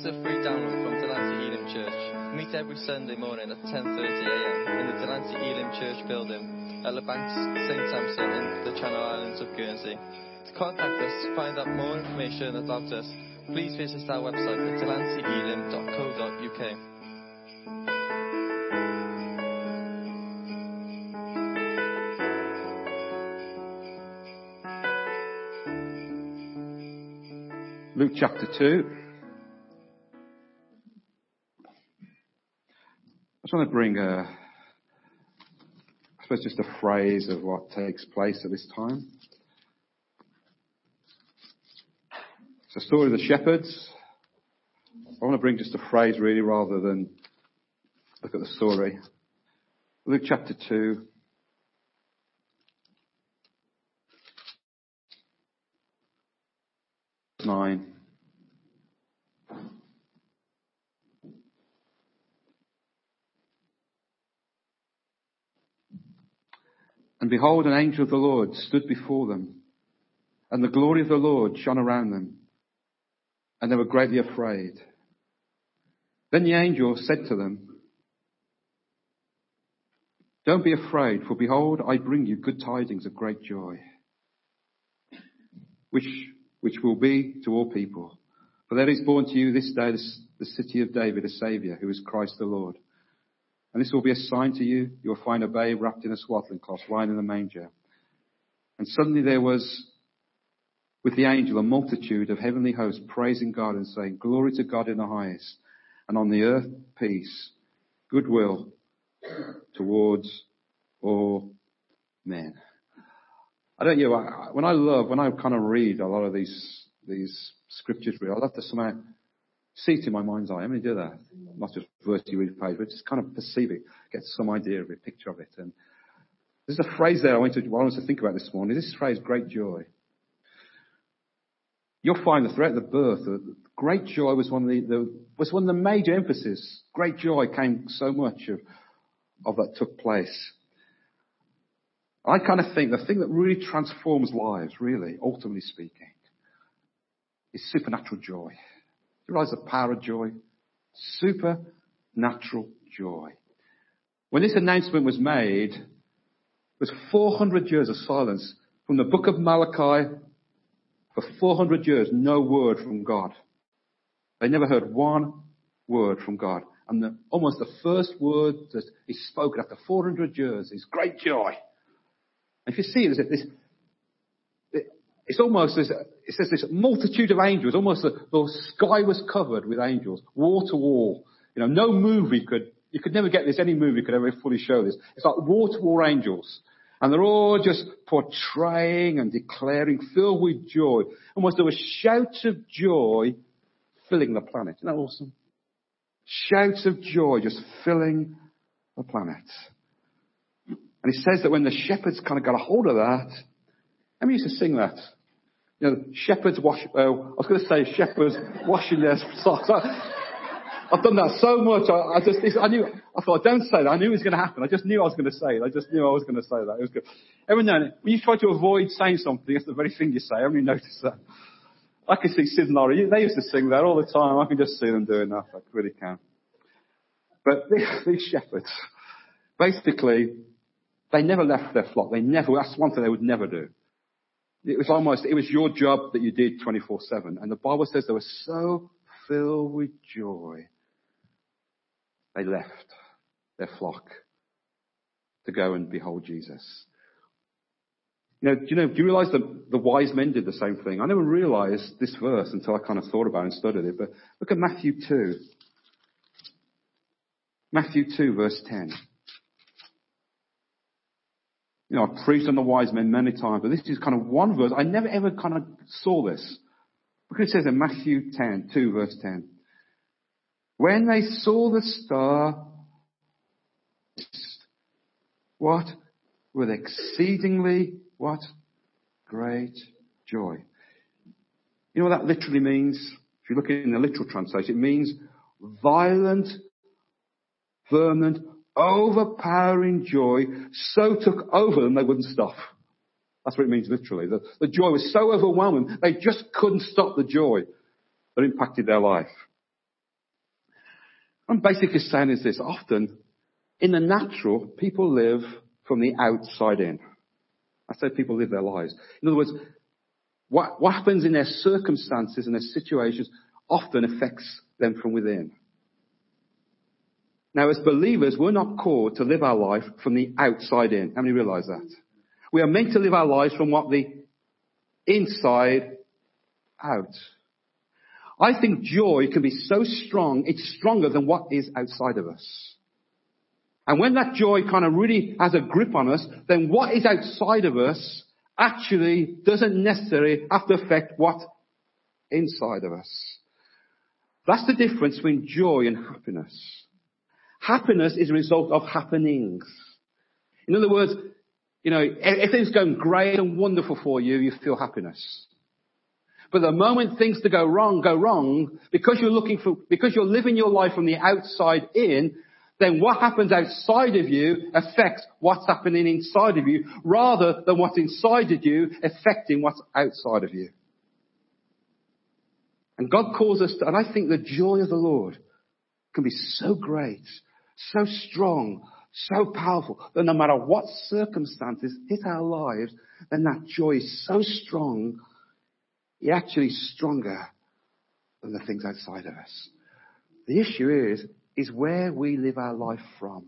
is a free download from Delancey Elim Church. Meet every Sunday morning at 10.30am in the Delancey Elim Church building at the Banks St Sampson in the Channel Islands of Guernsey. To contact us, find out more information about us, please visit our website at delanceyelim.co.uk. Luke chapter 2. Just want to bring a, I suppose just a phrase of what takes place at this time. It's a story of the shepherds. I want to bring just a phrase really rather than look at the story. Luke chapter 2. And behold, an angel of the Lord stood before them, and the glory of the Lord shone around them, and they were greatly afraid. Then the angel said to them, Don't be afraid, for behold, I bring you good tidings of great joy, which, which will be to all people. For there is born to you this day the city of David a Saviour, who is Christ the Lord. And this will be a sign to you. You will find a babe wrapped in a swaddling cloth lying in a manger. And suddenly there was with the angel a multitude of heavenly hosts praising God and saying, Glory to God in the highest, and on the earth peace, goodwill towards all men. I don't you know, when I love, when I kind of read a lot of these, these scriptures, I love to somehow see it in my mind's eye. How many do that? Not just verbally read the page, but just kind of perceive it, get some idea of it, picture of it. And there's a phrase there I want to, I to think about this morning. This phrase, great joy. You'll find that throughout the birth, uh, great joy was one of the, the, was one of the major emphasis. Great joy came so much of, of that took place. I kind of think the thing that really transforms lives, really, ultimately speaking, is supernatural joy. Realize the power of joy? Supernatural joy. When this announcement was made, there was 400 years of silence from the book of Malachi. For 400 years, no word from God. They never heard one word from God. And the, almost the first word that is spoken after 400 years is great joy. And if you see it, this, it's almost this, it says this multitude of angels, almost the, the sky was covered with angels, wall to wall. You know, no movie could, you could never get this, any movie could ever fully show this. It's like wall to wall angels. And they're all just portraying and declaring, filled with joy. Almost there were shouts of joy filling the planet. Isn't that awesome? Shouts of joy just filling the planet. And it says that when the shepherds kind of got a hold of that, how many used to sing that? You know, shepherds wash, uh, I was going to say shepherds washing their socks. I, I've done that so much. I, I just, I knew, I thought, don't say that. I knew it was going to happen. I just knew I was going to say it. I just knew I was going to say that. It was good. Every now and then, when you try to avoid saying something, it's the very thing you say. Everybody noticed that. I can see Sid and Laurie. They used to sing that all the time. I can just see them doing that. I really can. But these shepherds, basically, they never left their flock. They never, that's one thing they would never do. It was almost, it was your job that you did 24-7. And the Bible says they were so filled with joy, they left their flock to go and behold Jesus. You know, do you know, do you realize that the wise men did the same thing? I never realized this verse until I kind of thought about it and studied it, but look at Matthew 2. Matthew 2 verse 10. You know, I've preached on the wise men many times, but this is kind of one verse. I never ever kind of saw this. Because it says in Matthew 10, 2 verse 10. When they saw the star, what? With exceedingly, what? Great joy. You know what that literally means? If you look in the literal translation, it means violent, fervent, overpowering joy so took over them they wouldn't stop. That's what it means literally. The, the joy was so overwhelming, they just couldn't stop the joy that impacted their life. I'm basically saying is this, often in the natural, people live from the outside in. I say people live their lives. In other words, what, what happens in their circumstances and their situations often affects them from within. Now, as believers, we're not called to live our life from the outside in. How many realize that? We are meant to live our lives from what the inside out. I think joy can be so strong, it's stronger than what is outside of us. And when that joy kind of really has a grip on us, then what is outside of us actually doesn't necessarily have to affect what inside of us. That's the difference between joy and happiness. Happiness is a result of happenings. In other words, you know, if things going great and wonderful for you, you feel happiness. But the moment things to go wrong go wrong, because you're looking for, because you're living your life from the outside in, then what happens outside of you affects what's happening inside of you, rather than what's inside of you affecting what's outside of you. And God calls us to, and I think the joy of the Lord can be so great, so strong, so powerful, that no matter what circumstances hit our lives, then that joy is so strong, it's actually stronger than the things outside of us. The issue is, is where we live our life from.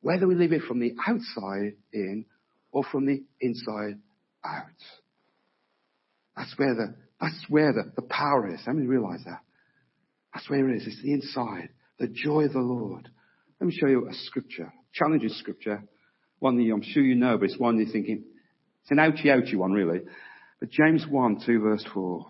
Whether we live it from the outside in or from the inside out. That's where the, that's where the, the power is. How many realize that? That's where it is. It's the inside. The joy of the Lord. Let me show you a scripture. Challenging scripture. One that I'm sure you know, but it's one you're thinking, it's an ouchy ouchy one really. But James 1, 2 verse 4.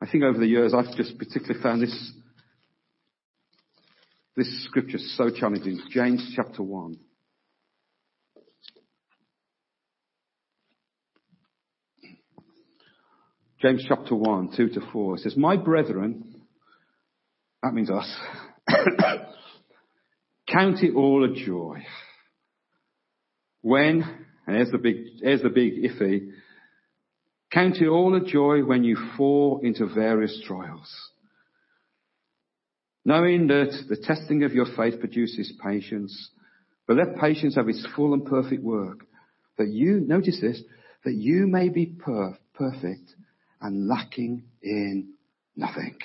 I think over the years I've just particularly found this, this scripture so challenging. James chapter 1. James chapter 1, 2 to 4 says, My brethren, that means us, count it all a joy. When, and here's the big, here's the big iffy, count it all a joy when you fall into various trials. Knowing that the testing of your faith produces patience, but let patience have its full and perfect work, that you, notice this, that you may be per- perfect and lacking in nothing.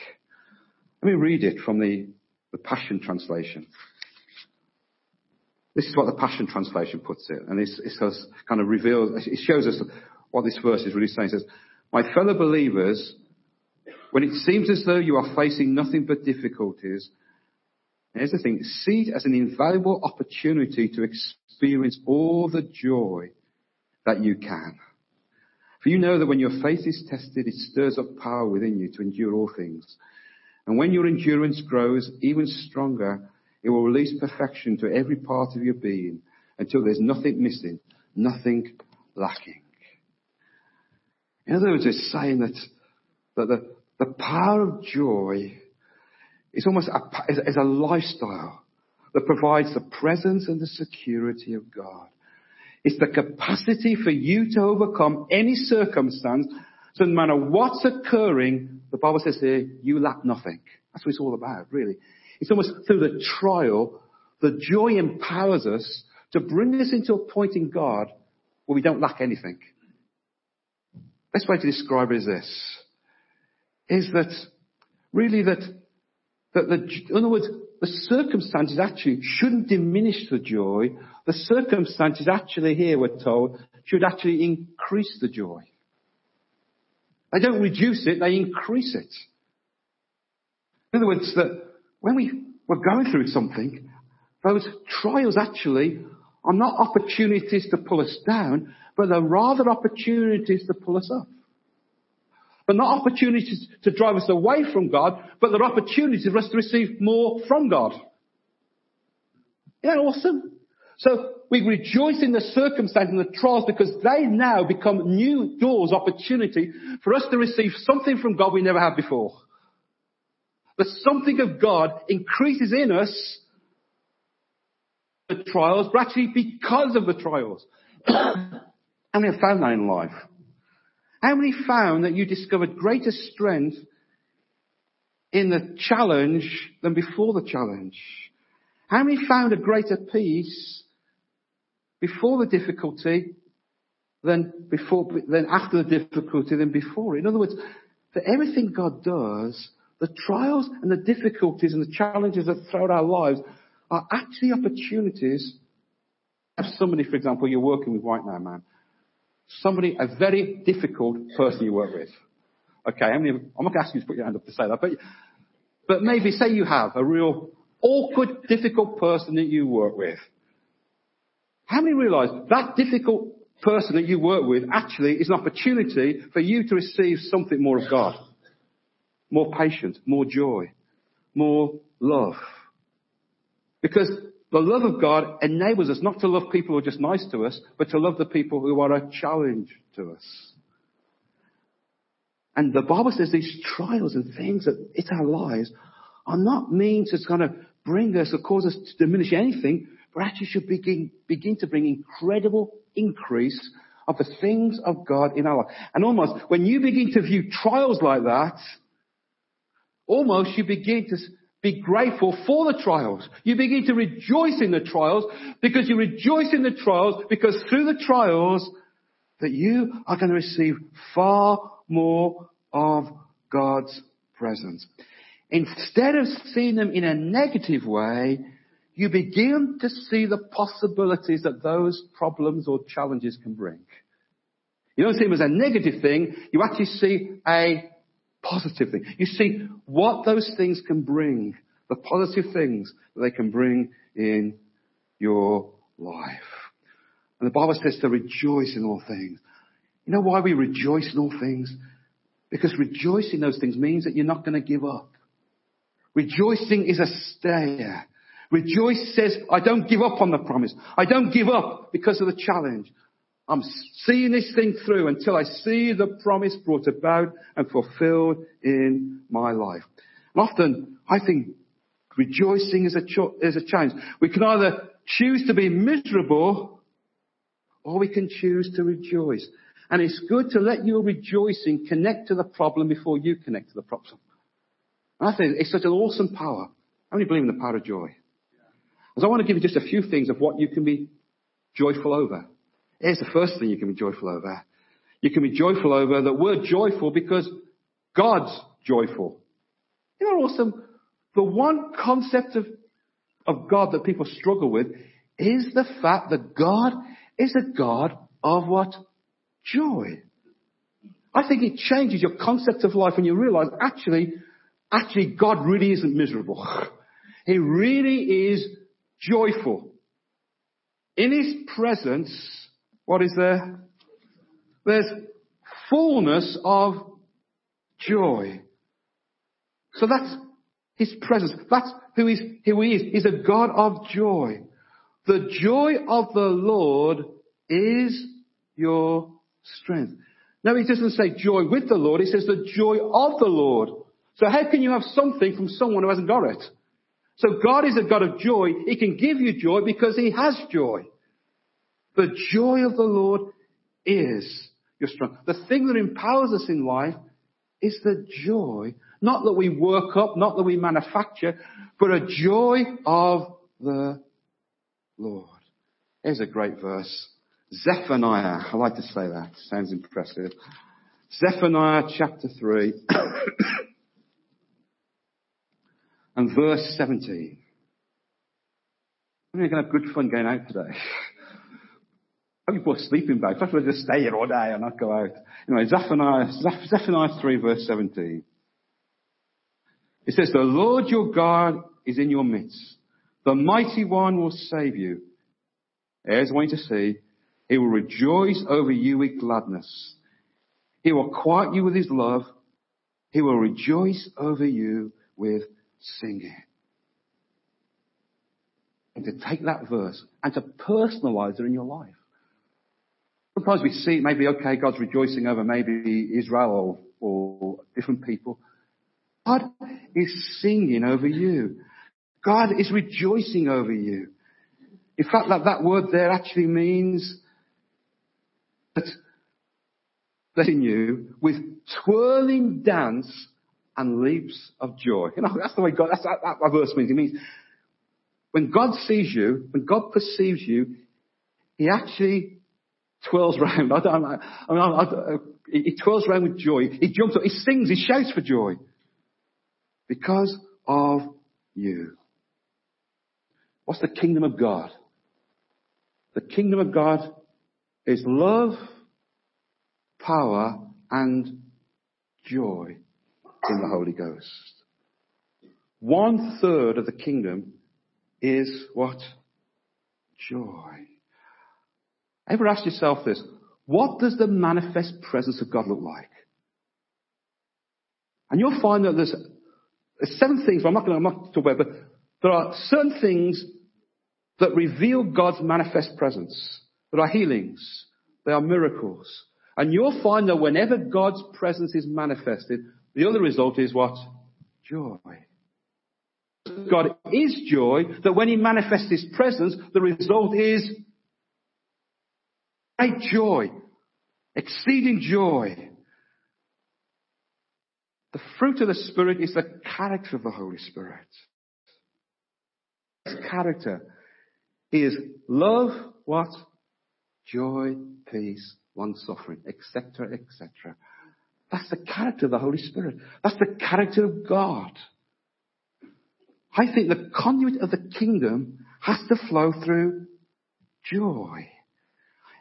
Let me read it from the, the Passion Translation. This is what the Passion Translation puts it, and it says, kind of reveals, it shows us what this verse is really saying. It says, My fellow believers, when it seems as though you are facing nothing but difficulties, here's the thing, see it as an invaluable opportunity to experience all the joy that you can. For you know that when your faith is tested, it stirs up power within you to endure all things. And when your endurance grows even stronger, it will release perfection to every part of your being until there's nothing missing, nothing lacking. In other words, it's saying that, that the, the power of joy is almost a, is, is a lifestyle that provides the presence and the security of God. It's the capacity for you to overcome any circumstance. So no matter what's occurring, the Bible says here, you lack nothing. That's what it's all about, really. It's almost through the trial, the joy empowers us to bring us into a point in God where we don't lack anything. Best way to describe it is this, is that really that, that the, in other words, the circumstances actually shouldn't diminish the joy. The circumstances actually here, we're told, should actually increase the joy. They don't reduce it, they increase it. In other words, that when we, we're going through something, those trials actually are not opportunities to pull us down, but they're rather opportunities to pull us up. But not opportunities to drive us away from God, but they're opportunities for us to receive more from God. Isn't that awesome? So we rejoice in the circumstance and the trials because they now become new doors, opportunity for us to receive something from God we never had before. The something of God increases in us the trials, but actually because of the trials. and we have found that in life? How many found that you discovered greater strength in the challenge than before the challenge? How many found a greater peace before the difficulty than before, than after the difficulty than before? In other words, for everything God does, the trials and the difficulties and the challenges that throughout our lives are actually opportunities. Have somebody, for example, you're working with right now, man. Somebody, a very difficult person you work with. Okay, I'm not going to ask you to put your hand up to say that, but, but maybe say you have a real awkward, difficult person that you work with. How many realize that difficult person that you work with actually is an opportunity for you to receive something more of God? More patience, more joy, more love. Because the love of God enables us not to love people who are just nice to us, but to love the people who are a challenge to us. And the Bible says these trials and things that hit our lives are not means to kind of bring us or cause us to diminish anything, but actually should begin, begin to bring incredible increase of the things of God in our life. And almost when you begin to view trials like that, almost you begin to be grateful for the trials. You begin to rejoice in the trials because you rejoice in the trials because through the trials that you are going to receive far more of God's presence. Instead of seeing them in a negative way, you begin to see the possibilities that those problems or challenges can bring. You don't see them as a negative thing, you actually see a positive thing. You see what those things can bring, the positive things that they can bring in your life. And the Bible says to rejoice in all things. You know why we rejoice in all things? Because rejoicing in those things means that you're not going to give up. Rejoicing is a stayer. Rejoice says, I don't give up on the promise. I don't give up because of the challenge. I'm seeing this thing through until I see the promise brought about and fulfilled in my life. And often, I think rejoicing is a, cho- is a challenge. We can either choose to be miserable or we can choose to rejoice. And it's good to let your rejoicing connect to the problem before you connect to the problem. And I think it's such an awesome power. How many believe in the power of joy? Because I want to give you just a few things of what you can be joyful over. Here's the first thing you can be joyful over. You can be joyful over that we're joyful because God's joyful. You know awesome? The one concept of, of God that people struggle with is the fact that God is a God of what? Joy. I think it changes your concept of life when you realize actually, actually God really isn't miserable. He really is joyful. In His presence, what is there? There's fullness of joy. So that's His presence. That's who, he's, who He is. He's a God of joy. The joy of the Lord is your strength. No, He doesn't say joy with the Lord. He says the joy of the Lord. So how can you have something from someone who hasn't got it? So God is a God of joy. He can give you joy because He has joy. The joy of the Lord is your strength. The thing that empowers us in life is the joy, not that we work up, not that we manufacture, but a joy of the Lord. Here's a great verse. Zephaniah. I like to say that. Sounds impressive. Zephaniah chapter 3 and verse 17. We're going to have good fun going out today. People are sleeping bags. Perhaps we'll just stay here all day and not go out. Anyway, Zephaniah, Zephaniah 3 verse 17. It says, the Lord your God is in your midst. The mighty one will save you. Here's one to see. He will rejoice over you with gladness. He will quiet you with his love. He will rejoice over you with singing. And to take that verse and to personalize it in your life. Sometimes we see maybe, okay, God's rejoicing over maybe Israel or, or different people. God is singing over you. God is rejoicing over you. In fact, that, that word there actually means that in you with twirling dance and leaps of joy. You know, that's the way God, that's that, that verse means. It means when God sees you, when God perceives you, He actually twirls around. I don't, I mean, I, I, he twirls around with joy. He jumps up, he sings, he shouts for joy. Because of you. What's the kingdom of God? The kingdom of God is love, power, and joy in the Holy Ghost. One third of the kingdom is what? Joy. Ever ask yourself this? What does the manifest presence of God look like? And you'll find that there's, seven things, I'm not going to, talk about, but there are certain things that reveal God's manifest presence. There are healings. There are miracles. And you'll find that whenever God's presence is manifested, the other result is what? Joy. God is joy, that when He manifests His presence, the result is great joy, exceeding joy. The fruit of the Spirit is the character of the Holy Spirit. His character is love, what? Joy, peace, long suffering, etc., etc. That's the character of the Holy Spirit. That's the character of God. I think the conduit of the kingdom has to flow through joy.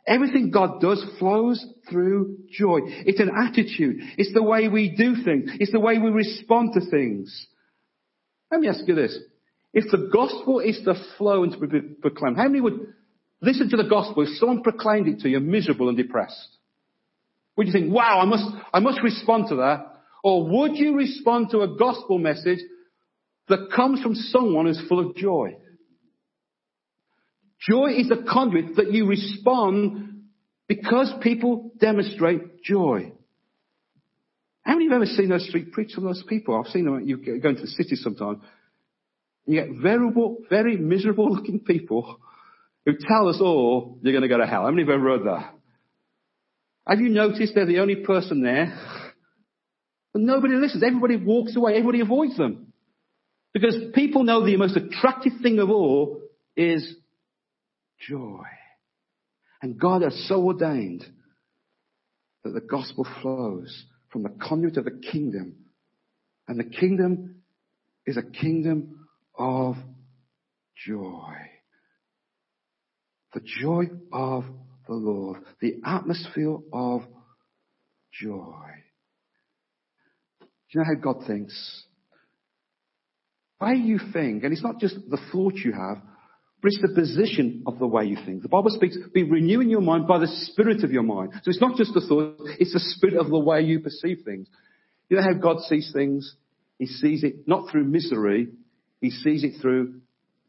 Everything God does flows through joy. It's an attitude. It's the way we do things. It's the way we respond to things. Let me ask you this. If the gospel is to flow and to be proclaimed, how many would listen to the gospel if someone proclaimed it to you miserable and depressed? Would you think, wow, I must, I must respond to that? Or would you respond to a gospel message that comes from someone who's full of joy? Joy is the conduit that you respond because people demonstrate joy. How many of you have ever seen those street preachers those people? I've seen them, you go into the city sometimes. You get variable, very miserable looking people who tell us all you're going to go to hell. How many of you have ever heard that? Have you noticed they're the only person there? But nobody listens. Everybody walks away. Everybody avoids them. Because people know the most attractive thing of all is joy. And God has so ordained that the gospel flows from the conduit of the kingdom. And the kingdom is a kingdom of joy. The joy of the Lord. The atmosphere of joy. Do you know how God thinks? Why you think, and it's not just the thought you have, it's the position of the way you think. The Bible speaks, be renewing your mind by the spirit of your mind. So it's not just the thought, it's the spirit of the way you perceive things. You know how God sees things? He sees it not through misery, he sees it through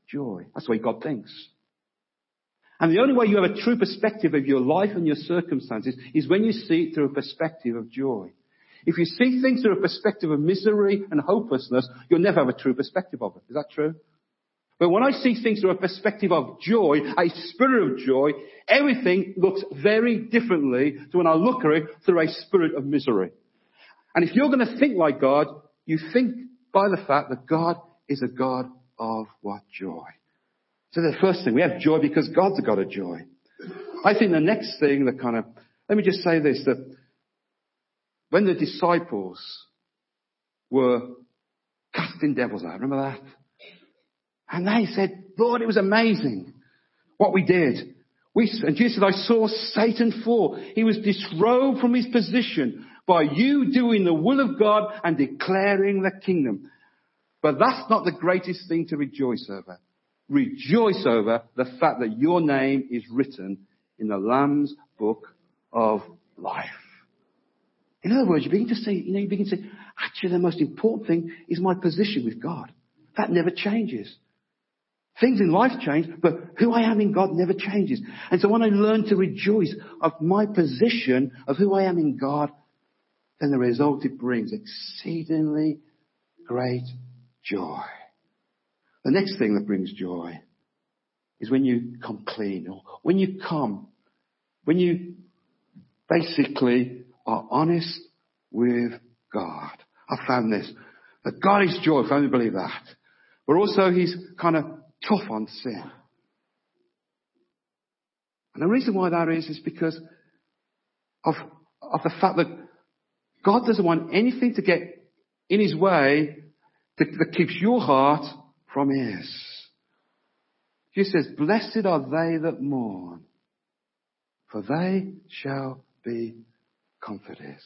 joy. That's the way God thinks. And the only way you have a true perspective of your life and your circumstances is when you see it through a perspective of joy. If you see things through a perspective of misery and hopelessness, you'll never have a true perspective of it. Is that true? But when I see things through a perspective of joy, a spirit of joy, everything looks very differently to when I look at it through a spirit of misery. And if you're going to think like God, you think by the fact that God is a God of what joy. So the first thing, we have joy because God's a God of joy. I think the next thing that kind of, let me just say this, that when the disciples were casting devils out, remember that? And they said, Lord, it was amazing what we did. We, and Jesus said, I saw Satan fall. He was disrobed from his position by you doing the will of God and declaring the kingdom. But that's not the greatest thing to rejoice over. Rejoice over the fact that your name is written in the Lamb's book of life. In other words, you begin to say, you know, you begin to say, actually the most important thing is my position with God. That never changes. Things in life change, but who I am in God never changes. And so when I learn to rejoice of my position of who I am in God, then the result it brings exceedingly great joy. The next thing that brings joy is when you come clean or when you come, when you basically are honest with God. I found this. That God is joy, if I only believe that. But also he's kind of tough on sin. And the reason why that is, is because of, of the fact that God doesn't want anything to get in his way that, that keeps your heart from his. He says, blessed are they that mourn, for they shall be comforted.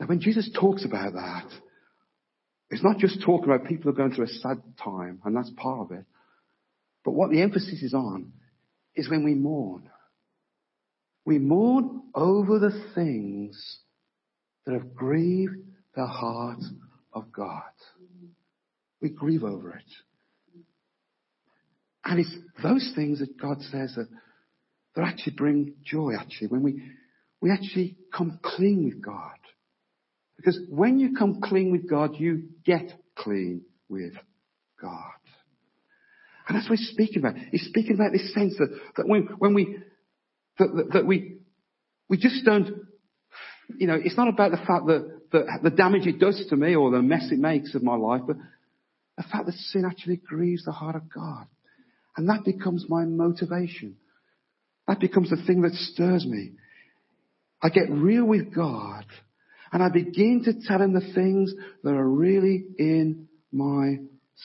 Now when Jesus talks about that, it's not just talking about people who are going through a sad time, and that's part of it. But what the emphasis is on is when we mourn. We mourn over the things that have grieved the heart of God. We grieve over it. And it's those things that God says that, that actually bring joy, actually, when we, we actually come clean with God. Because when you come clean with God, you get clean with God. And that's what he's speaking about. He's speaking about this sense that, that when, when we, that, that, that we, we just don't, you know, it's not about the fact that, that the damage it does to me or the mess it makes of my life, but the fact that sin actually grieves the heart of God. And that becomes my motivation. That becomes the thing that stirs me. I get real with God and I begin to tell him the things that are really in my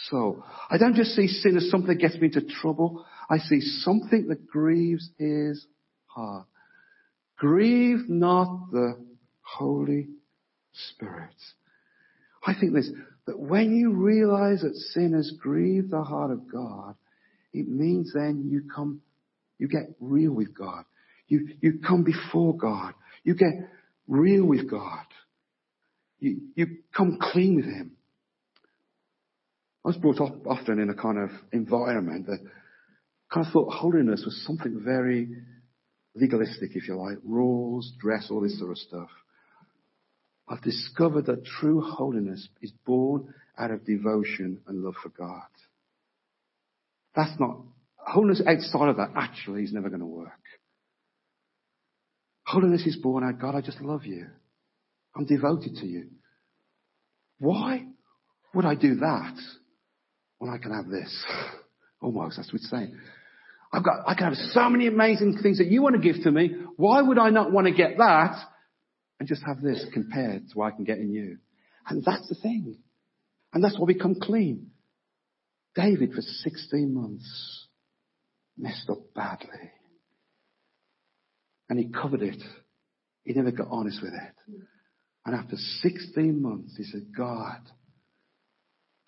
soul. I don't just see sin as something that gets me into trouble. I see something that grieves his heart. Grieve not the Holy Spirit. I think this, that when you realize that sin has grieved the heart of God, it means then you come, you get real with God. You, you come before God. You get real with God. You, you come clean with Him. I was brought up often in a kind of environment that kind of thought holiness was something very legalistic, if you like, rules, dress, all this sort of stuff. I've discovered that true holiness is born out of devotion and love for God. That's not, holiness outside of that actually is never going to work. Holiness is born out, God, I just love you. I'm devoted to you. Why would I do that when I can have this? Almost, that's what it's saying. I've got, I can have so many amazing things that you want to give to me. Why would I not want to get that and just have this compared to what I can get in you? And that's the thing. And that's why we come clean. David for 16 months messed up badly. And he covered it. He never got honest with it. And after 16 months, he said, God,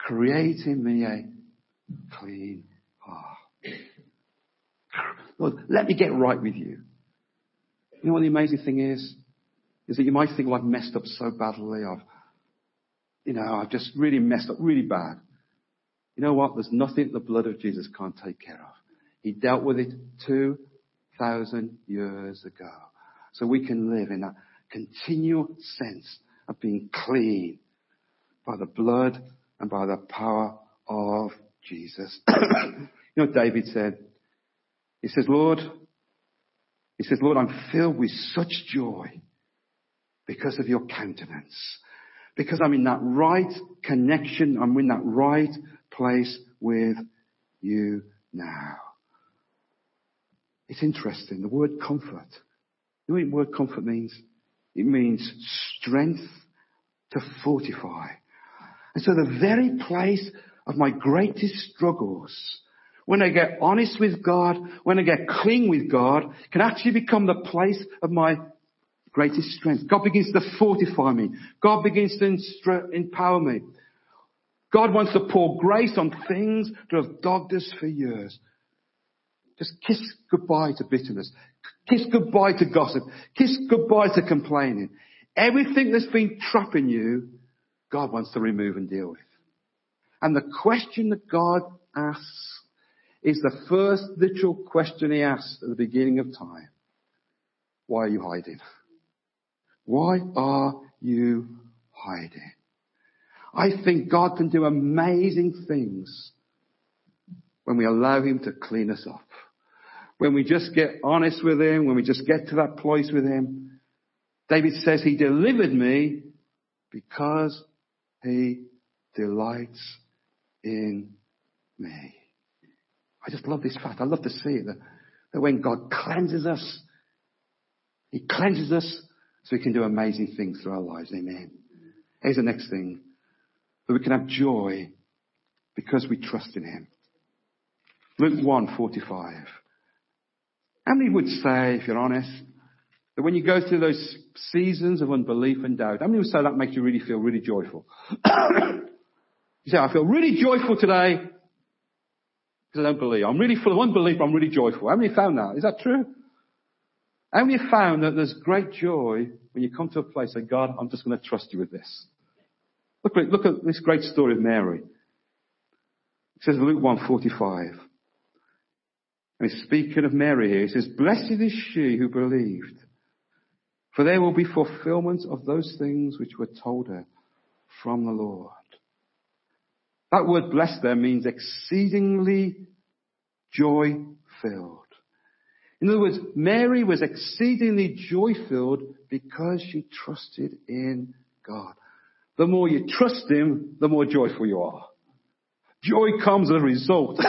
create in me a clean heart. Lord, let me get right with you. You know what the amazing thing is? Is that you might think, well, I've messed up so badly. I've, you know, I've just really messed up really bad. You know what? There's nothing the blood of Jesus can't take care of. He dealt with it 2,000 years ago. So we can live in that continual sense of being clean by the blood and by the power of Jesus. you know David said? He says, Lord, he says, Lord, I'm filled with such joy because of your countenance. Because I'm in that right connection, I'm in that right place with you now. It's interesting. The word comfort. You know what word comfort means? It means strength to fortify. And so the very place of my greatest struggles, when I get honest with God, when I get clean with God, can actually become the place of my greatest strength. God begins to fortify me. God begins to empower me. God wants to pour grace on things that have dogged us for years. Just kiss goodbye to bitterness. Kiss goodbye to gossip. Kiss goodbye to complaining. Everything that's been trapping you, God wants to remove and deal with. And the question that God asks is the first literal question he asked at the beginning of time. Why are you hiding? Why are you hiding? I think God can do amazing things when we allow Him to clean us up. When we just get honest with Him, when we just get to that place with Him, David says he delivered me because he delights in me. I just love this fact. I love to see it that, that when God cleanses us, he cleanses us so we can do amazing things through our lives. Amen. Here's the next thing. That we can have joy because we trust in him. Luke 1, 45. How many would say, if you're honest, when you go through those seasons of unbelief and doubt, how many would say that makes you really feel really joyful? you say, I feel really joyful today because I don't believe. I'm really full of unbelief, but I'm really joyful. How many found that? Is that true? How many found that there's great joy when you come to a place like, God, I'm just going to trust you with this? Look, look at this great story of Mary. It says in Luke 145. And he's speaking of Mary here. He says, Blessed is she who believed for there will be fulfillment of those things which were told her from the Lord. That word blessed there means exceedingly joy filled. In other words, Mary was exceedingly joy filled because she trusted in God. The more you trust Him, the more joyful you are. Joy comes as a result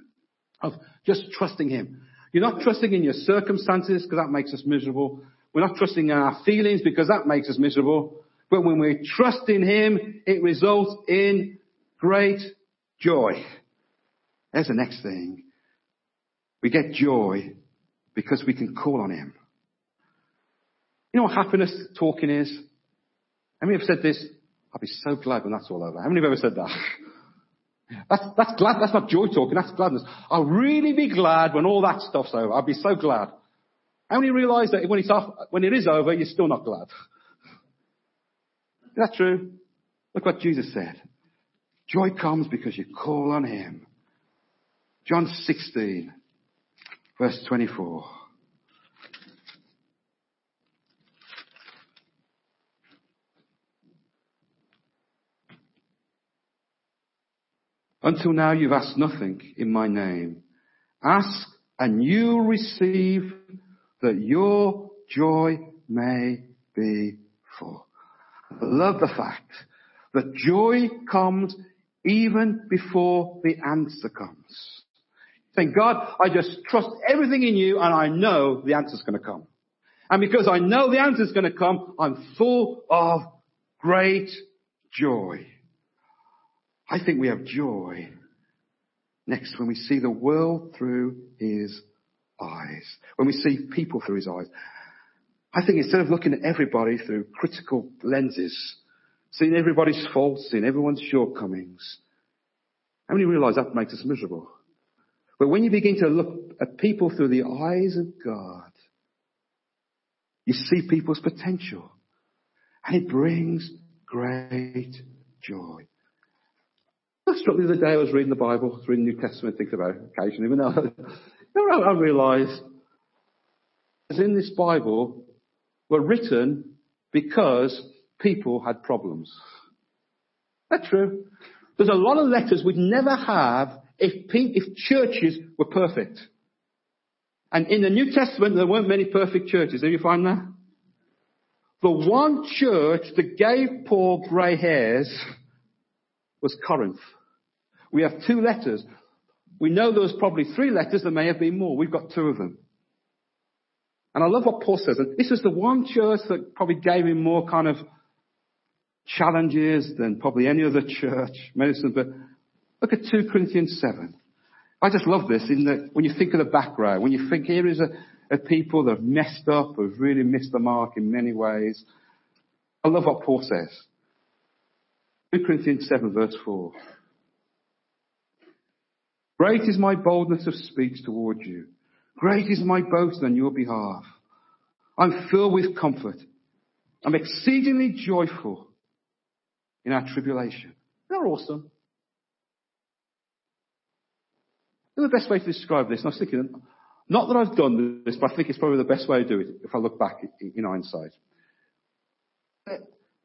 of just trusting Him. You're not trusting in your circumstances because that makes us miserable. We're not trusting our feelings because that makes us miserable. But when we trust in Him, it results in great joy. There's the next thing. We get joy because we can call on Him. You know what happiness talking is? How many have said this? I'll be so glad when that's all over. How many have ever said that? That's, that's glad, that's not joy talking, that's gladness. I'll really be glad when all that stuff's over. I'll be so glad. How many realize that when it's off, when it is over, you're still not glad? Is that true? Look what Jesus said. Joy comes because you call on Him. John 16, verse 24. Until now you've asked nothing in my name. Ask and you receive that your joy may be full. I love the fact that joy comes even before the answer comes. Saying, God, I just trust everything in you and I know the answer's going to come. And because I know the answer's going to come, I'm full of great joy. I think we have joy next when we see the world through his eyes, when we see people through his eyes. I think instead of looking at everybody through critical lenses, seeing everybody's faults, seeing everyone's shortcomings, how many realize that makes us miserable? But when you begin to look at people through the eyes of God, you see people's potential. And it brings great joy. I struck me the other day I was reading the Bible, reading the New Testament, thinking about it occasionally, even though I realised in this Bible were written because people had problems. That's true. There's a lot of letters we'd never have if, pe- if churches were perfect. And in the New Testament, there weren't many perfect churches. Have you find that? The one church that gave Paul grey hairs was Corinth. We have two letters. We know there was probably three letters, there may have been more. We've got two of them. And I love what Paul says. And this is the one church that probably gave him more kind of challenges than probably any other church. Medicine, but look at 2 Corinthians 7. I just love this in that when you think of the background, when you think here is a, a people that have messed up, have really missed the mark in many ways. I love what Paul says. 2 Corinthians 7 verse 4. Great is my boldness of speech toward you. Great is my boast on your behalf. I'm filled with comfort. I'm exceedingly joyful in our tribulation. They're awesome. the best way to describe this, and I was thinking, not that I've done this, but I think it's probably the best way to do it if I look back in hindsight.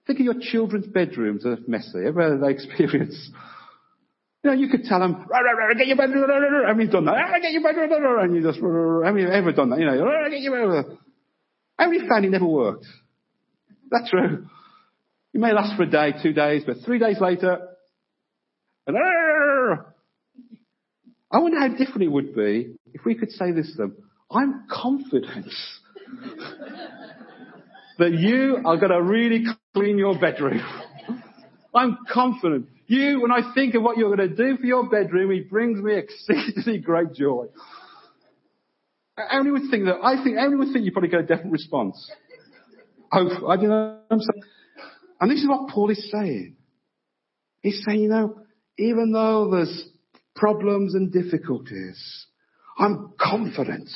Think of your children's bedrooms are messy. Ever had that experience? You know, you could tell them, rah, rah, rah, get your bed, rah, rah, rah, have you done that? Ah, get your bed, rah, rah, rah, and you just, rah, rah, rah, have you ever done that? You know, rah, get your bed, rah. How many found it never worked? That's true. You may last for a day, two days, but three days later, and I wonder how different it would be if we could say this to them. I'm confident that you are going to really clean your bedroom. I'm confident. You, when I think of what you're going to do for your bedroom, it brings me exceedingly great joy. Many would think that? I think, many would think you probably get a different response? Oh, I don't know. I'm saying. And this is what Paul is saying. He's saying, you know, even though there's problems and difficulties, I'm confident.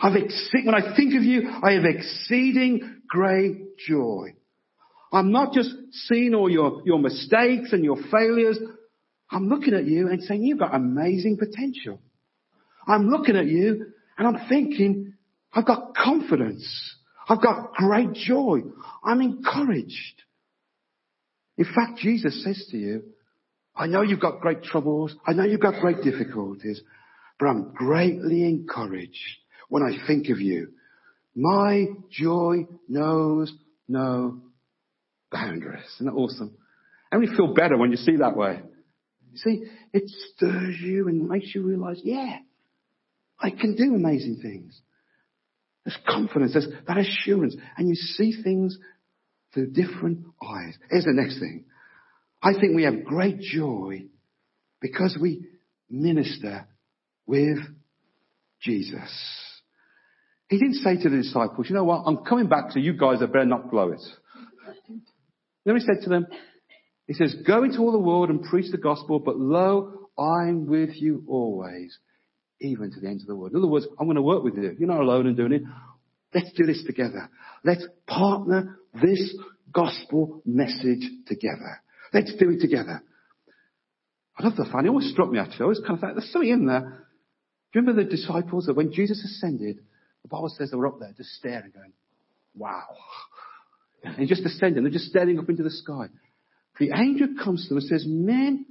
I've ex- when I think of you, I have exceeding great joy. I'm not just seeing all your, your mistakes and your failures. I'm looking at you and saying, you've got amazing potential. I'm looking at you and I'm thinking, I've got confidence. I've got great joy. I'm encouraged. In fact, Jesus says to you, I know you've got great troubles. I know you've got great difficulties, but I'm greatly encouraged when I think of you. My joy knows no boundaries. Isn't that awesome? How many feel better when you see that way? You see, it stirs you and makes you realize, yeah, I can do amazing things. There's confidence, there's that assurance, and you see things through different eyes. Here's the next thing. I think we have great joy because we minister with Jesus. He didn't say to the disciples, you know what, I'm coming back to you guys, I better not blow it. Then he said to them, he says, go into all the world and preach the gospel, but lo, I'm with you always, even to the end of the world. In other words, I'm going to work with you. You're not alone in doing it. Let's do this together. Let's partner this gospel message together. Let's do it together. I love the fun. It always struck me actually. I always kind of thought, there's something in there. Do you remember the disciples that when Jesus ascended, the Bible says they were up there just staring going, wow. And just ascending, they're just staring up into the sky. The angel comes to them and says, men,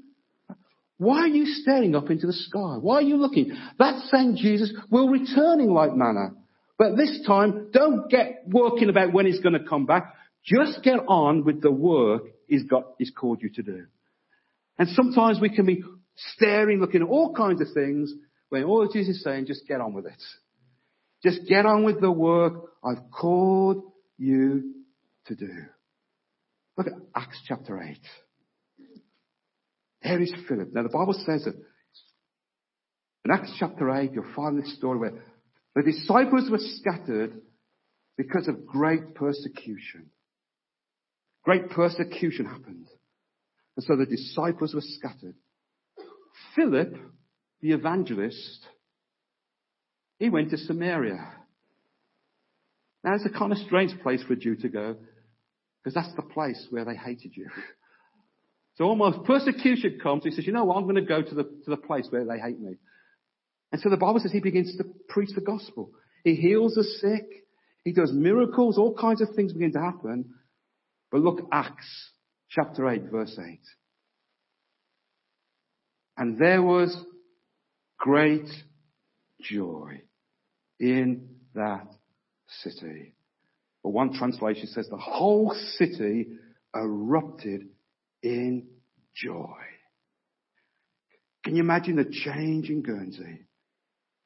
why are you staring up into the sky? Why are you looking? That same Jesus will return in like manner. But this time, don't get working about when he's going to come back. Just get on with the work he's got, he's called you to do. And sometimes we can be staring, looking at all kinds of things, when all Jesus is saying, just get on with it. Just get on with the work I've called you to do. Look at Acts chapter 8. There is Philip. Now the Bible says that in Acts chapter 8, you'll find this story where the disciples were scattered because of great persecution. Great persecution happened. And so the disciples were scattered. Philip, the evangelist, he went to Samaria. Now it's a kind of strange place for a Jew to go because that's the place where they hated you. So almost persecution comes. He says, you know what? I'm going to go to the, to the place where they hate me. And so the Bible says he begins to preach the gospel. He heals the sick. He does miracles. All kinds of things begin to happen. But look, Acts chapter 8 verse 8. And there was great joy in that city. But one translation says the whole city erupted in joy. Can you imagine the change in Guernsey?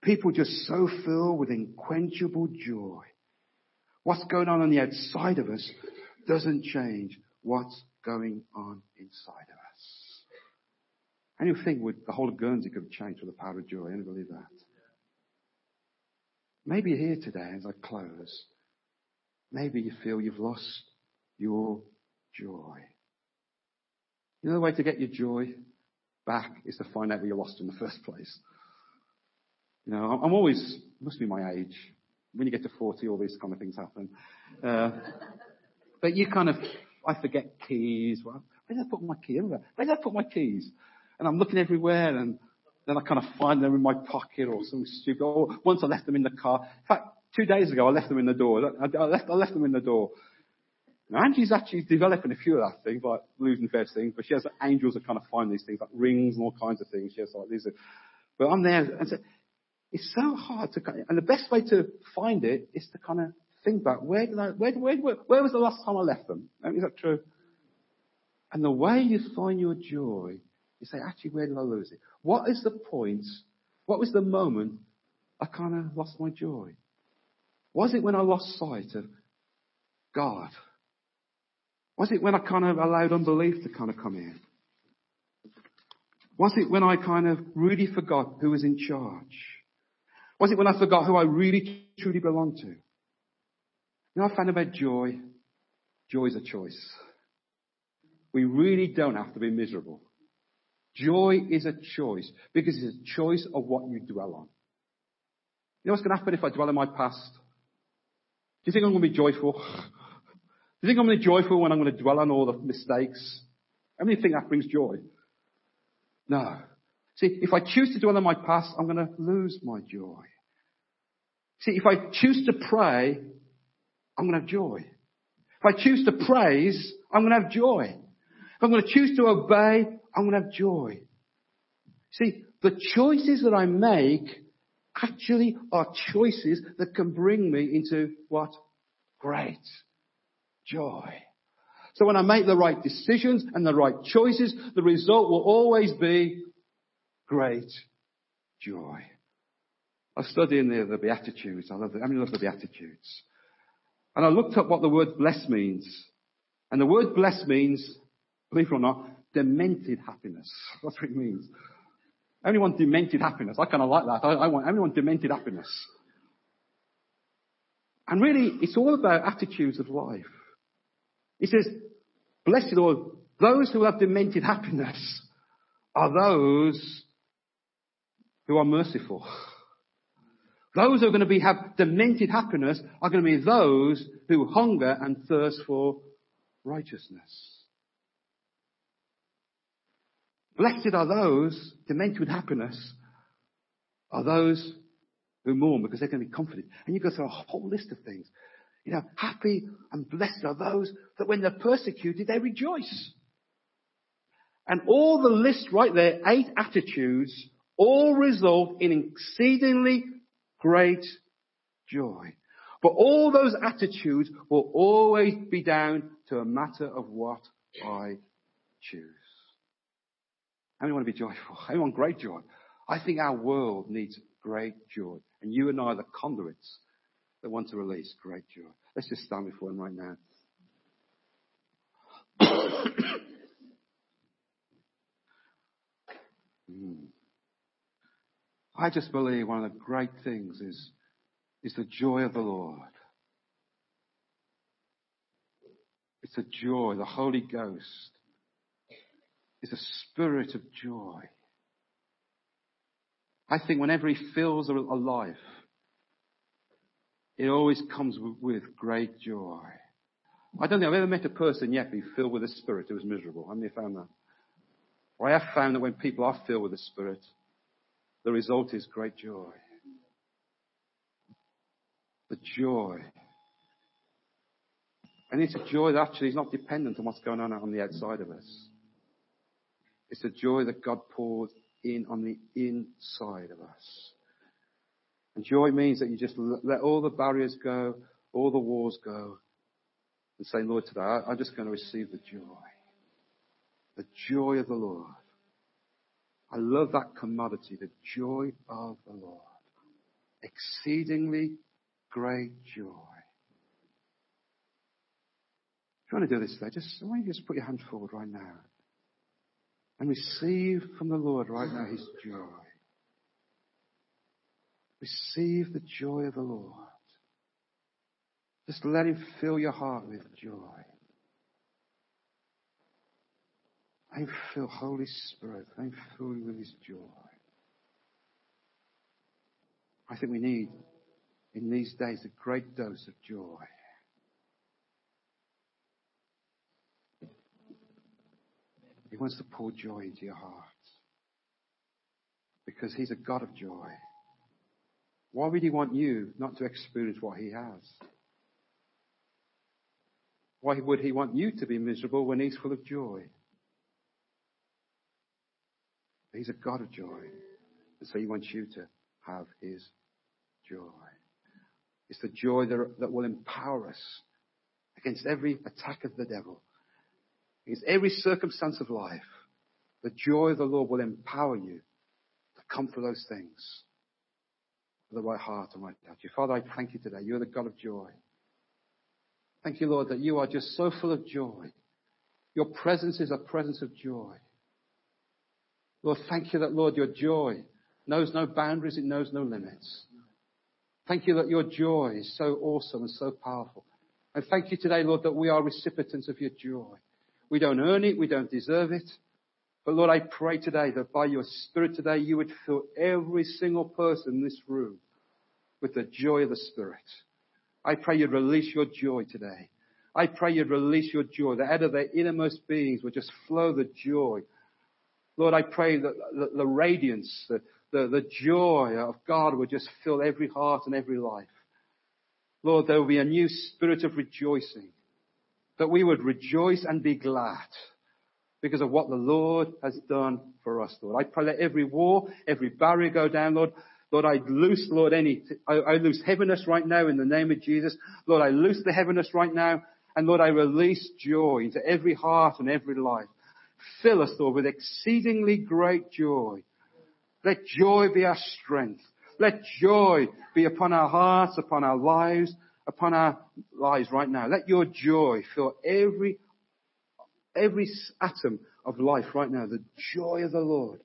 People just so filled with unquenchable joy. What's going on on the outside of us doesn't change what's going on inside of us. And you think the whole of Guernsey could have changed with the power of joy? I believe that. Maybe here today as I close. Maybe you feel you've lost your joy. You know the way to get your joy back is to find out where you lost it in the first place. You know, I'm always, must be my age. When you get to 40, all these kind of things happen. Uh, but you kind of, I forget keys. Well, where did I put my key? Where did I put my keys? And I'm looking everywhere and then I kind of find them in my pocket or something stupid. Or once I left them in the car. In fact, two days ago I left them in the door. I, left, I left them in the door. Now Angie's actually developing a few of that things, like losing various things, but she has angels that kind of find these things, like rings and all kinds of things. She has like these. But I'm there and so it's so hard to, and the best way to find it is to kind of think back, where did I, where, where, where, where was the last time I left them? Is that true? And the way you find your joy, you say, actually, where did I lose it? What is the point? What was the moment I kind of lost my joy? Was it when I lost sight of God? Was it when I kind of allowed unbelief to kind of come in? Was it when I kind of really forgot who was in charge? Was it when I forgot who I really truly belonged to? You know, I found about joy. Joy is a choice. We really don't have to be miserable. Joy is a choice because it's a choice of what you dwell on. You know what's going to happen if I dwell on my past? Do you think I'm going to be joyful? Do you think I'm going to be joyful when I'm going to dwell on all the mistakes? How many think that brings joy? No. See, if I choose to dwell on my past, I'm going to lose my joy. See, if I choose to pray, I'm going to have joy. If I choose to praise, I'm going to have joy. If I'm going to choose to obey, I'm going to have joy. See, the choices that I make actually are choices that can bring me into what? Great joy. So when I make the right decisions and the right choices, the result will always be great joy. I was studying the, the Beatitudes. I love the, I mean, I love the Beatitudes. And I looked up what the word bless means. And the word bless means, believe it or not, demented happiness. That's what it means. Anyone demented happiness. I kind of like that. I, I want everyone demented happiness. And really, it's all about attitudes of life. He says, blessed are those who have demented happiness are those who are merciful. Those who are going to be, have demented happiness are going to be those who hunger and thirst for righteousness. Blessed are those, demented with happiness, are those who mourn because they're going to be comforted. And you go through a whole list of things. You know, happy and blessed are those that when they're persecuted, they rejoice. And all the list right there, eight attitudes, all result in exceedingly great joy. But all those attitudes will always be down to a matter of what I choose. I want to be joyful. I want great joy. I think our world needs great joy. And you and I are the conduits that want to release great joy. Let's just stand before him right now. mm. I just believe one of the great things is, is the joy of the Lord. It's the joy, the Holy Ghost is a spirit of joy. I think whenever he feels alive, it always comes with great joy. I don't think I've ever met a person yet be filled with the Spirit who was miserable. How many found that? Well, I have found that when people are filled with the Spirit, the result is great joy. The joy. And it's a joy that actually is not dependent on what's going on on the outside of us. It's a joy that God pours in on the inside of us. And joy means that you just let all the barriers go, all the walls go, and say, Lord, today I'm just going to receive the joy. The joy of the Lord. I love that commodity, the joy of the Lord. Exceedingly great joy. If you want to do this today, just, why don't you just put your hand forward right now? And receive from the Lord right now His joy. Receive the joy of the Lord. Just let Him fill your heart with joy. Let Him fill Holy Spirit. Let Him fill you with His joy. I think we need, in these days, a great dose of joy. He wants to pour joy into your heart. Because He's a God of joy. Why would He want you not to experience what He has? Why would He want you to be miserable when He's full of joy? He's a God of joy. And so He wants you to have His joy. It's the joy that, that will empower us against every attack of the devil, against every circumstance of life. The joy of the Lord will empower you to come for those things with the right heart and right attitude. Father, I thank you today. You're the God of joy. Thank you, Lord, that you are just so full of joy. Your presence is a presence of joy. Lord, thank you that, Lord, your joy knows no boundaries, it knows no limits. Thank you that your joy is so awesome and so powerful. And thank you today, Lord, that we are recipients of your joy. We don't earn it, we don't deserve it. But Lord, I pray today that by your Spirit today, you would fill every single person in this room with the joy of the Spirit. I pray you'd release your joy today. I pray you'd release your joy, that out of their innermost beings would just flow the joy. Lord, I pray that the, the radiance, the, the, the joy of God would just fill every heart and every life. Lord, there will be a new spirit of rejoicing. That we would rejoice and be glad because of what the Lord has done for us, Lord. I pray that every wall, every barrier go down, Lord. Lord, I loose, Lord, any, I, I loose heaviness right now in the name of Jesus. Lord, I loose the heaviness right now. And Lord, I release joy into every heart and every life. Fill us, Lord, with exceedingly great joy. Let joy be our strength. Let joy be upon our hearts, upon our lives, upon our lives right now. Let your joy fill every, every atom of life right now. The joy of the Lord.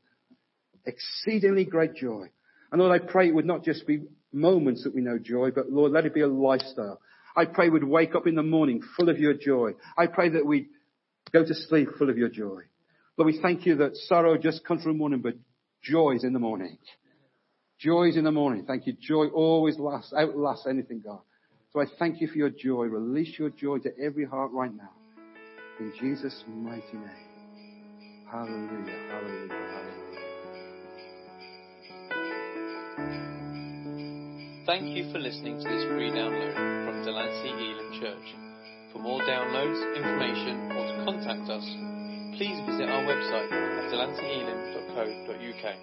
Exceedingly great joy. And Lord, I pray it would not just be moments that we know joy, but Lord, let it be a lifestyle. I pray we'd wake up in the morning full of your joy. I pray that we'd go to sleep full of your joy. Lord, we thank you that sorrow just comes from the morning, but joy is in the morning. Joy is in the morning. Thank you. Joy always lasts, outlasts anything, God. So I thank you for your joy. Release your joy to every heart right now. In Jesus' mighty name. Hallelujah. Hallelujah. Hallelujah. Thank you for listening to this free download from Delancey Elim Church. For more downloads, information, or to contact us, please visit our website at delanceyelim.co.uk.